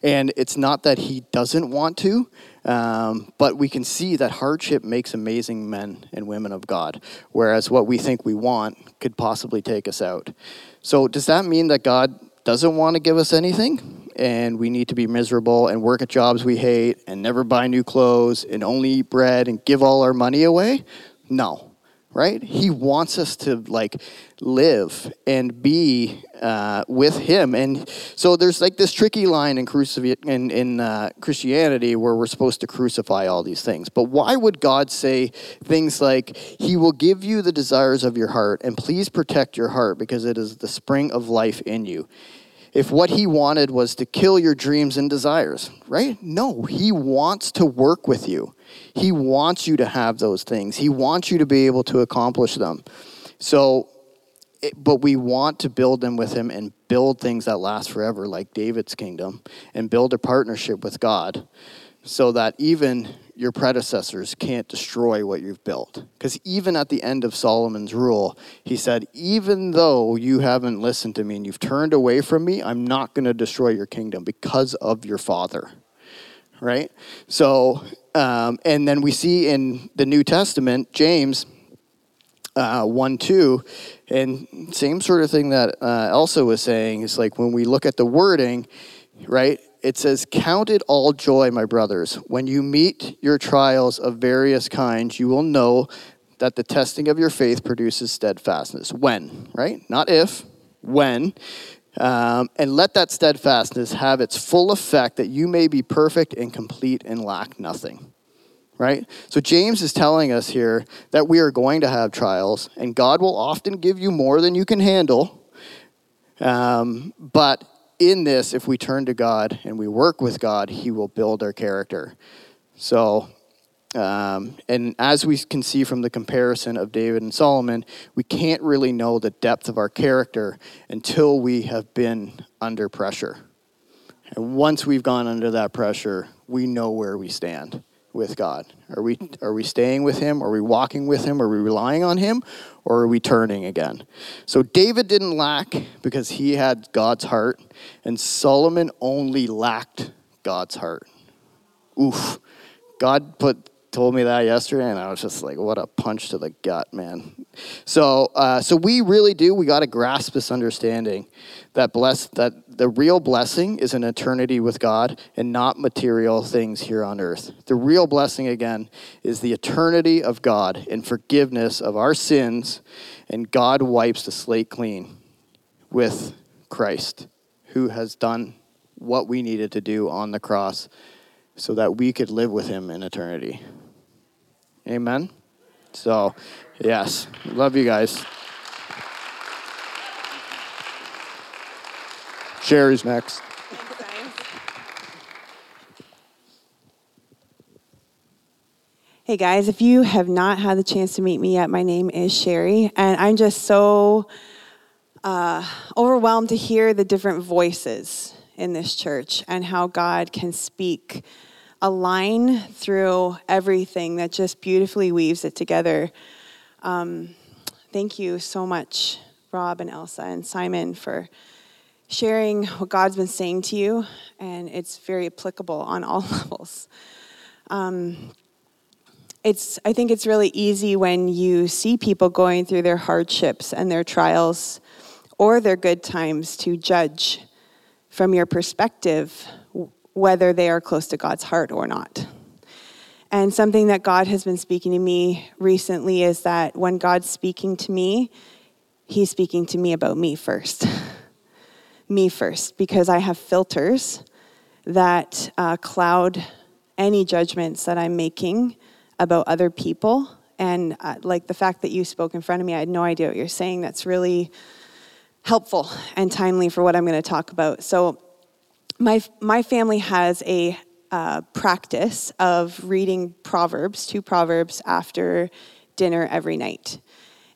And it's not that he doesn't want to, um, but we can see that hardship makes amazing men and women of God, whereas what we think we want could possibly take us out. So, does that mean that God doesn't want to give us anything and we need to be miserable and work at jobs we hate and never buy new clothes and only eat bread and give all our money away? No right? He wants us to like live and be uh, with Him. And so there's like this tricky line in, crucif- in, in uh, Christianity where we're supposed to crucify all these things. But why would God say things like, He will give you the desires of your heart and please protect your heart because it is the spring of life in you? if what he wanted was to kill your dreams and desires, right? No, he wants to work with you. He wants you to have those things. He wants you to be able to accomplish them. So, it, but we want to build them with him and build things that last forever, like David's kingdom, and build a partnership with God so that even your predecessors can't destroy what you've built. Because even at the end of Solomon's rule, he said, Even though you haven't listened to me and you've turned away from me, I'm not going to destroy your kingdom because of your father. Right? So, um, and then we see in the New Testament, James uh, 1 2, and same sort of thing that uh, Elsa was saying is like when we look at the wording, right? it says, Count it all joy, my brothers. When you meet your trials of various kinds, you will know that the testing of your faith produces steadfastness. When, right? Not if, when. Um, and let that steadfastness have its full effect that you may be perfect and complete and lack nothing. Right? So James is telling us here that we are going to have trials, and God will often give you more than you can handle. Um, but in this, if we turn to God and we work with God, He will build our character. So, um, and as we can see from the comparison of David and Solomon, we can't really know the depth of our character until we have been under pressure. And once we've gone under that pressure, we know where we stand with God? Are we are we staying with him? Are we walking with him? Are we relying on him? Or are we turning again? So David didn't lack because he had God's heart, and Solomon only lacked God's heart. Oof. God put told me that yesterday, and I was just like, "What a punch to the gut, man!" So, uh, so we really do. We got to grasp this understanding that bless that the real blessing is an eternity with God and not material things here on earth. The real blessing again is the eternity of God and forgiveness of our sins, and God wipes the slate clean with Christ, who has done what we needed to do on the cross so that we could live with him in eternity. Amen. So, yes, love you guys. Sherry's next. Hey guys, if you have not had the chance to meet me yet, my name is Sherry, and I'm just so uh, overwhelmed to hear the different voices in this church and how God can speak a line through everything that just beautifully weaves it together. Um, thank you so much, Rob and Elsa and Simon, for sharing what God's been saying to you, and it's very applicable on all *laughs* levels. Um, it's, I think it's really easy when you see people going through their hardships and their trials or their good times to judge from your perspective whether they are close to God's heart or not. And something that God has been speaking to me recently is that when God's speaking to me, He's speaking to me about me first. *laughs* me first, because I have filters that uh, cloud any judgments that I'm making about other people. And uh, like the fact that you spoke in front of me, I had no idea what you're saying. That's really helpful and timely for what I'm going to talk about. So, my, my family has a uh, practice of reading Proverbs, two Proverbs after dinner every night.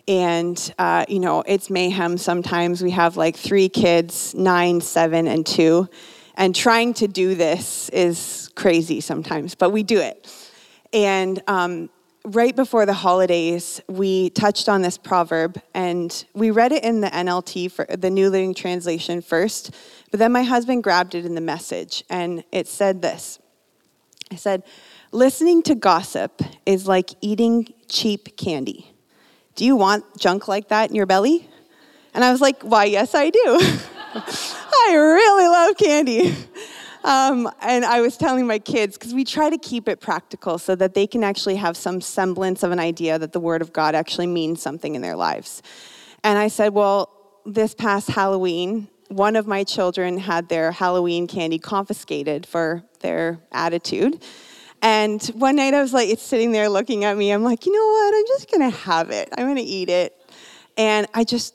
And, uh, you know, it's mayhem sometimes. We have like three kids nine, seven, and two. And trying to do this is crazy sometimes, but we do it. And um, right before the holidays, we touched on this proverb and we read it in the NLT, for the New Living Translation first, but then my husband grabbed it in the message and it said this I said, Listening to gossip is like eating cheap candy. Do you want junk like that in your belly? And I was like, Why, yes, I do. *laughs* I really love candy. Um, and I was telling my kids, because we try to keep it practical so that they can actually have some semblance of an idea that the Word of God actually means something in their lives. And I said, Well, this past Halloween, one of my children had their Halloween candy confiscated for their attitude. And one night I was like, it's sitting there looking at me. I'm like, you know what? I'm just going to have it. I'm going to eat it. And I just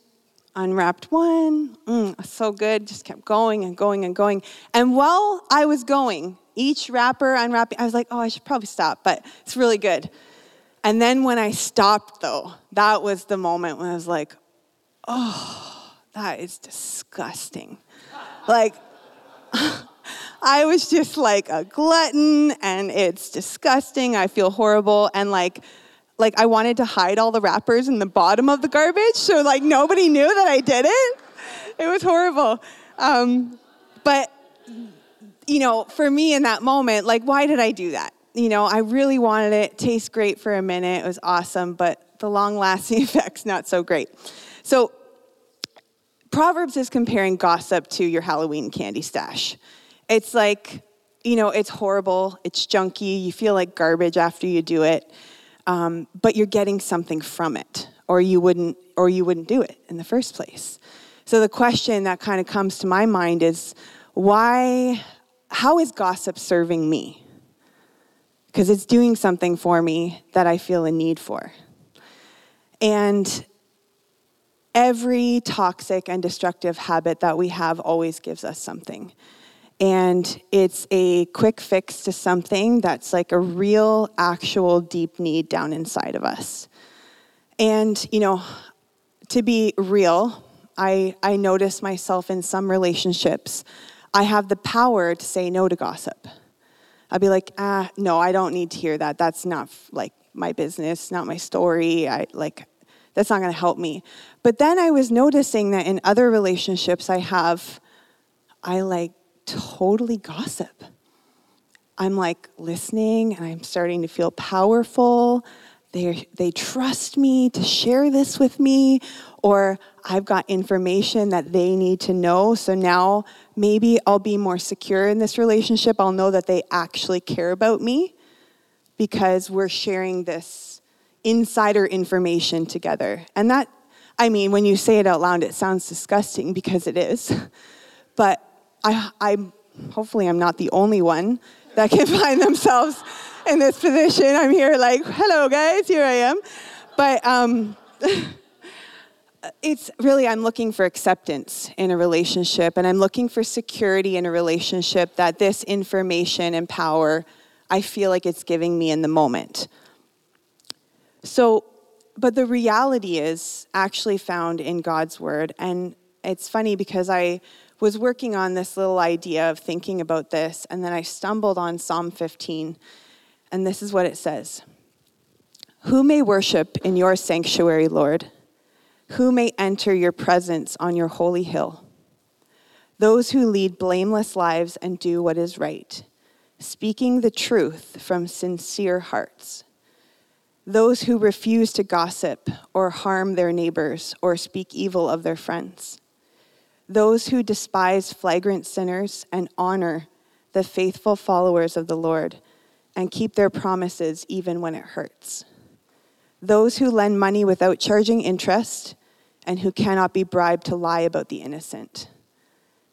unwrapped one. Mm, so good. Just kept going and going and going. And while I was going, each wrapper unwrapping, I was like, oh, I should probably stop, but it's really good. And then when I stopped, though, that was the moment when I was like, oh, that is disgusting. like, *laughs* I was just like a glutton and it's disgusting. I feel horrible. And like, like I wanted to hide all the wrappers in the bottom of the garbage so like nobody knew that I did it. It was horrible. Um, but you know, for me in that moment, like why did I do that? You know, I really wanted it. Taste great for a minute. It was awesome, but the long-lasting *laughs* effects not so great. So Proverbs is comparing gossip to your Halloween candy stash. It's like, you know, it's horrible, it's junky, you feel like garbage after you do it um, but you're getting something from it, or you wouldn't, or you wouldn't do it in the first place. So the question that kind of comes to my mind is, why? How is gossip serving me? Because it's doing something for me that I feel a need for. And every toxic and destructive habit that we have always gives us something and it's a quick fix to something that's like a real, actual, deep need down inside of us. And, you know, to be real, I, I notice myself in some relationships, I have the power to say no to gossip. I'll be like, ah, no, I don't need to hear that. That's not like my business, not my story. I like, that's not going to help me. But then I was noticing that in other relationships I have, I like totally gossip. I'm like listening and I'm starting to feel powerful. They, they trust me to share this with me, or I've got information that they need to know. So now maybe I'll be more secure in this relationship. I'll know that they actually care about me because we're sharing this insider information together. And that, I mean, when you say it out loud, it sounds disgusting because it is. *laughs* But I, I hopefully I'm not the only one that can *laughs* find themselves in this position. I'm here like, hello guys, here I am. But um, *laughs* it's really, I'm looking for acceptance in a relationship, and I'm looking for security in a relationship that this information and power, I feel like it's giving me in the moment. So, but the reality is actually found in God's word. And it's funny because I was working on this little idea of thinking about this, and then I stumbled on Psalm 15, and this is what it says Who may worship in your sanctuary, Lord? Who may enter your presence on your holy hill? Those who lead blameless lives and do what is right, speaking the truth from sincere hearts. Those who refuse to gossip or harm their neighbors or speak evil of their friends those who despise flagrant sinners and honor the faithful followers of the Lord and keep their promises even when it hurts. Those who lend money without charging interest and who cannot be bribed to lie about the innocent.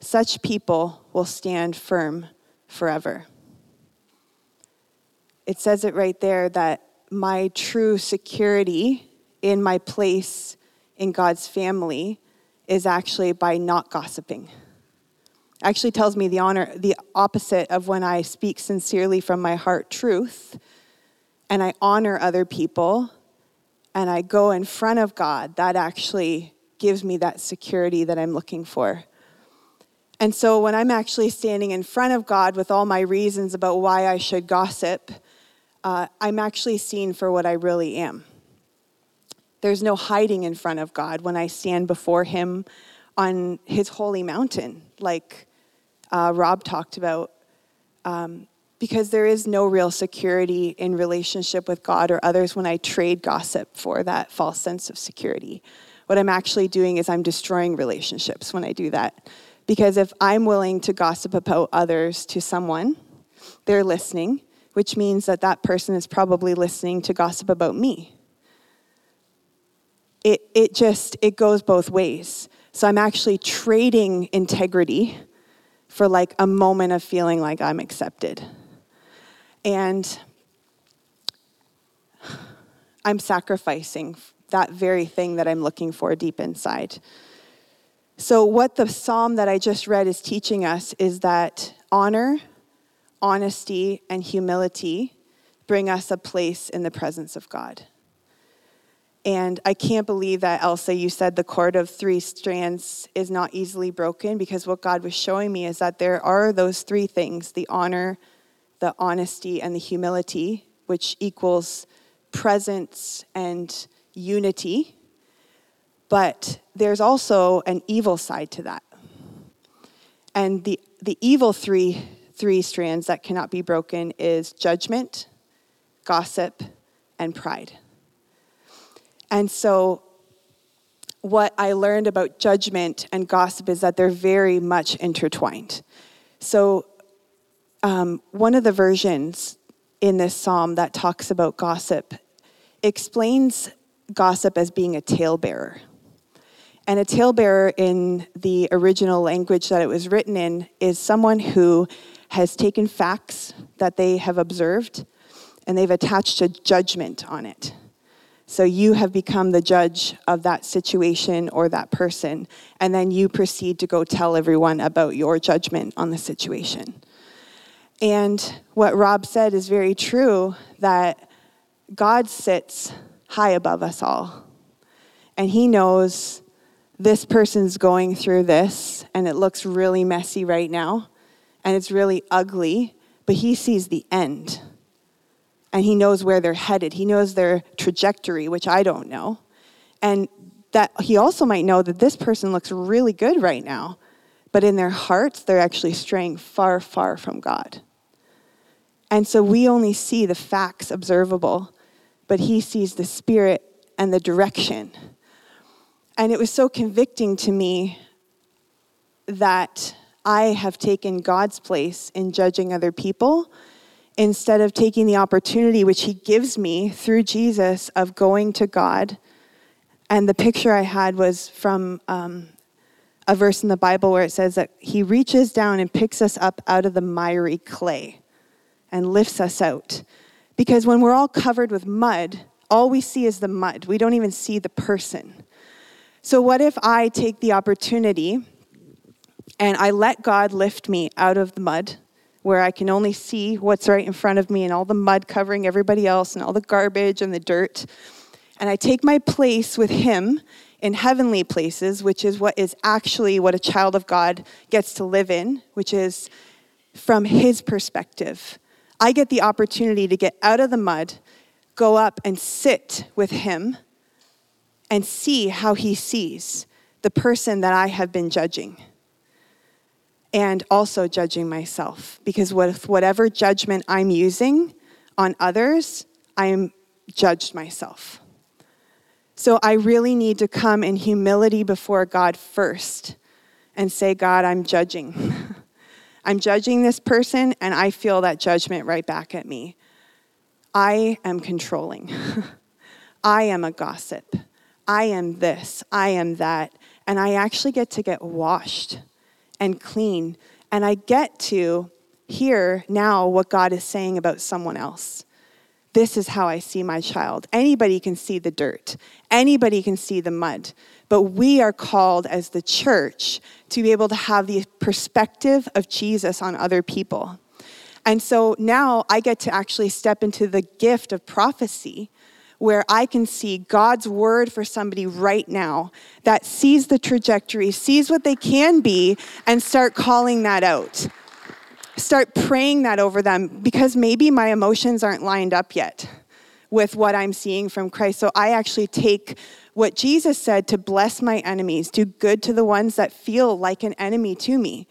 Such people will stand firm forever. It says it right there that my true security in my place in God's family is actually by not gossiping. Actually tells me the honor the opposite of when I speak sincerely from my heart truth and I honor other people and I go in front of God, that actually gives me that security that I'm looking for. And so when I'm actually standing in front of God with all my reasons about why I should gossip, uh, I'm actually seen for what I really am. There's no hiding in front of God when I stand before Him on His holy mountain, like uh, Rob talked about. Um, because there is no real security in relationship with God or others when I trade gossip for that false sense of security. What I'm actually doing is I'm destroying relationships when I do that. Because if I'm willing to gossip about others to someone, they're listening, which means that that person is probably listening to gossip about me. It, it just it goes both ways. So i'm actually trading integrity for like a moment of feeling like i'm accepted. And i'm sacrificing that very thing that i'm looking for deep inside. So what the psalm that i just read is teaching us is that honor honesty and humility bring us a place in the presence of god and I can't believe that, Elsa, you said the cord of three strands is not easily broken because what God was showing me is that there are those three things the honor, the honesty, and the humility, which equals presence and unity. But there's also an evil side to that. And the, the evil three, three strands that cannot be broken is judgment, gossip, and pride. And so, what I learned about judgment and gossip is that they're very much intertwined. So, um, one of the versions in this psalm that talks about gossip explains gossip as being a talebearer. And a talebearer in the original language that it was written in is someone who has taken facts that they have observed and they've attached a judgment on it. So you have become the judge of that situation or that person, and then you proceed to go tell everyone about your judgment on the situation. And what Rob said is very true that God sits high above us all. And he knows this person's going through this, and it looks really messy right now, and it's really ugly, but he sees the end and he knows where they're headed. He knows their trajectory, which I don't know. And that he also might know that this person looks really good right now, but in their hearts, they're actually straying far, far from God. And so we only see the facts observable, but he sees the spirit and the direction. And it was so convicting to me that I have taken God's place in judging other people instead of taking the opportunity which he gives me through Jesus of going to God. And the picture I had was from um, a verse in the Bible where it says that he reaches down and picks us up out of the miry clay and lifts us out. Because when we're all covered with mud, all we see is the mud. We don't even see the person. So, what if I take the opportunity and I let God lift me out of the mud where I can only see what's right in front of me and all the mud covering everybody else and all the garbage and the dirt? And I take my place with Him in heavenly places, which is what is actually what a child of God gets to live in, which is from His perspective. I get the opportunity to get out of the mud, go up and sit with Him, and see how He sees the person that I have been judging. And also judging myself. Because with whatever judgment I'm using on others, I'm judged myself. So I really need to come in humility before God first and say, God, I'm judging. *laughs* I'm judging this person, and I feel that judgment right back at me. I am controlling. *laughs* I am a gossip. I am this. I am that. And I actually get to get washed and clean. And I get to hear now what God is saying about someone else. This is how I see my child. Anybody can see the dirt, anybody can see the mud. But we are called as the church to be able to have the perspective of Jesus on other people. And so now I get to actually step into the gift of prophecy where I can see God's word for somebody right now that sees the trajectory, sees what they can be, and start calling that out. Start praying that over them because maybe my emotions aren't lined up yet with what I'm seeing from Christ. So I actually take what Jesus said to bless my enemies, do good to the ones that feel like an enemy to me.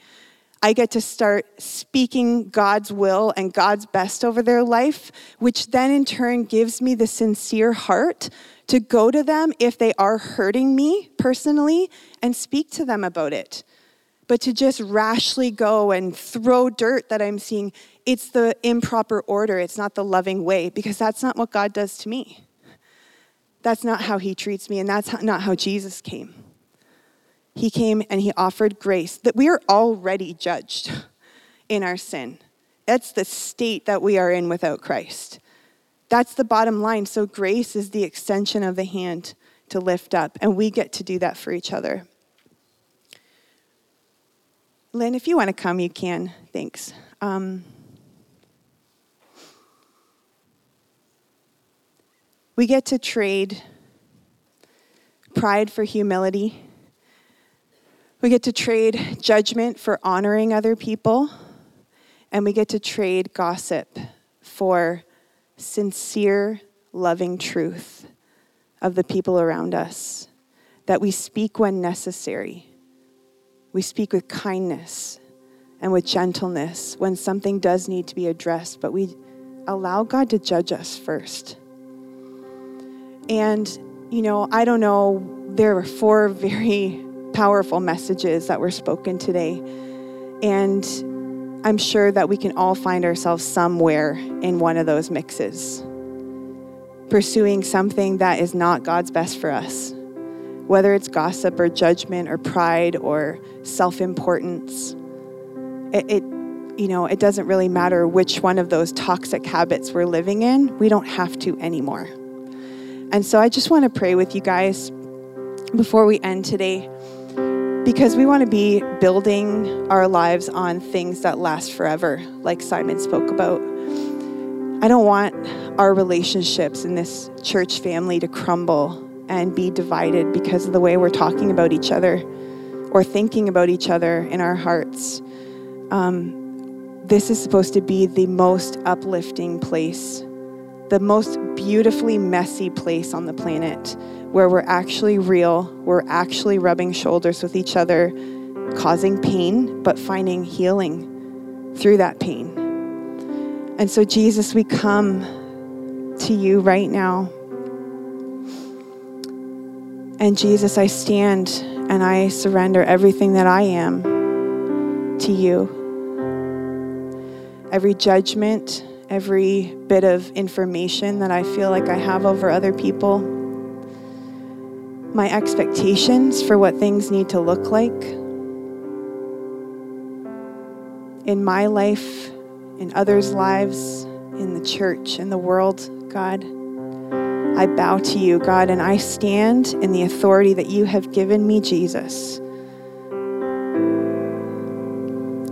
I get to start speaking God's will and God's best over their life, which then in turn gives me the sincere heart to go to them if they are hurting me personally and speak to them about it. But to just rashly go and throw dirt that I'm seeing, it's the improper order. It's not the loving way because that's not what God does to me. That's not how he treats me, and that's not how Jesus came. He came and he offered grace that we are already judged in our sin. That's the state that we are in without Christ. That's the bottom line. So, grace is the extension of the hand to lift up, and we get to do that for each other. Lynn, if you want to come, you can. Thanks. Um, We get to trade pride for humility. We get to trade judgment for honoring other people. And we get to trade gossip for sincere, loving truth of the people around us. That we speak when necessary. We speak with kindness and with gentleness when something does need to be addressed, but we allow God to judge us first. And, you know, I don't know, there were four *laughs* very powerful messages that were spoken today. And I'm sure that we can all find ourselves somewhere in one of those mixes, pursuing something that is not God's best for us, whether it's gossip or judgment or pride or self importance. It, it, you know, it doesn't really matter which one of those toxic habits we're living in. We don't have to anymore. And so I just want to pray with you guys before we end today because we want to be building our lives on things that last forever, like Simon spoke about. I don't want our relationships in this church family to crumble and be divided because of the way we're talking about each other or thinking about each other in our hearts. Um, this is supposed to be the most uplifting place the most beautifully messy place on the planet where we're actually real, we're actually rubbing shoulders with each other, causing pain, but finding healing through that pain. And so, Jesus, we come to you right now. And Jesus, I stand and I surrender everything that I am to you. Every judgment, every bit of information that I feel like I have over other people, my expectations for what things need to look like in my life, in others' lives, in the church, in the world, God. I bow to you, God, and I stand in the authority that you have given me, Jesus.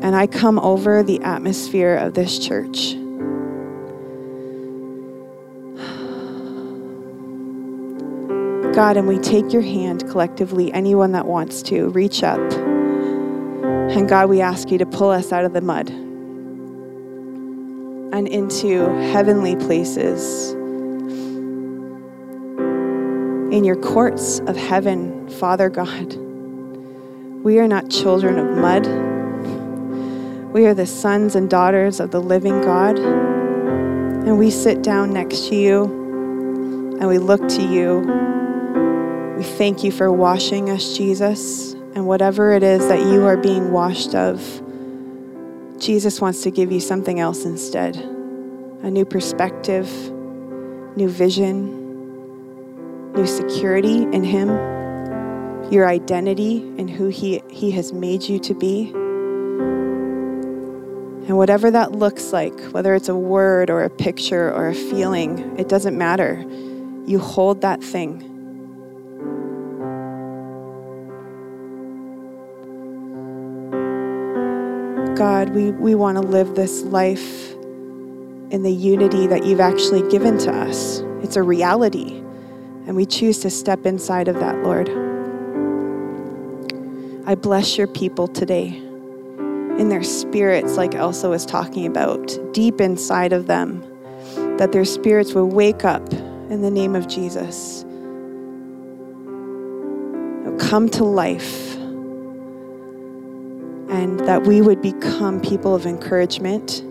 And I come over the atmosphere of this church. God, and we take your hand collectively, anyone that wants to, reach up. And God, we ask you to pull us out of the mud and into heavenly places. In your courts of heaven, Father God. We are not children of mud. We are the sons and daughters of the living God. And we sit down next to you and we look to you. We thank you for washing us, Jesus. And whatever it is that you are being washed of, Jesus wants to give you something else instead a new perspective, new vision, new security in Him, your identity in who He, he has made you to be. And whatever that looks like, whether it's a word or a picture or a feeling, it doesn't matter. You hold that thing. God, we, we want to live this life in the unity that you've actually given to us. It's a reality, and we choose to step inside of that, Lord. I bless your people today in their spirits, like Elsa was talking about, deep inside of them, that their spirits will wake up in the name of Jesus. Come to life that we would become people of encouragement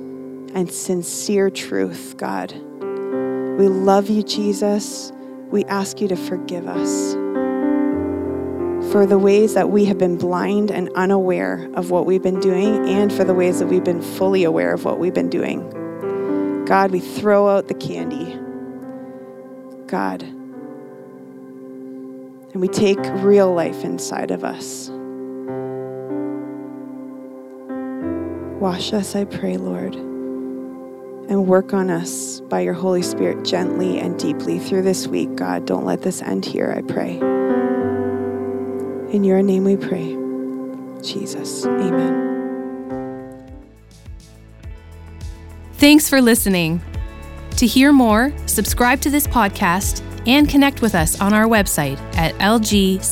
and sincere truth, God. We love you, Jesus. We ask you to forgive us for the ways that we have been blind and unaware of what we've been doing, and for the ways that we've been fully aware of what we've been doing. God, we throw out the candy. God. And we take real life inside of us. Wash us, I pray, Lord, and work on us by your Holy Spirit gently and deeply through this week, God. Don't let this end here, I pray. In your name we pray. Jesus. Amen. Thanks for listening. To hear more, subscribe to this podcast and connect with us on our website at lgcy.church.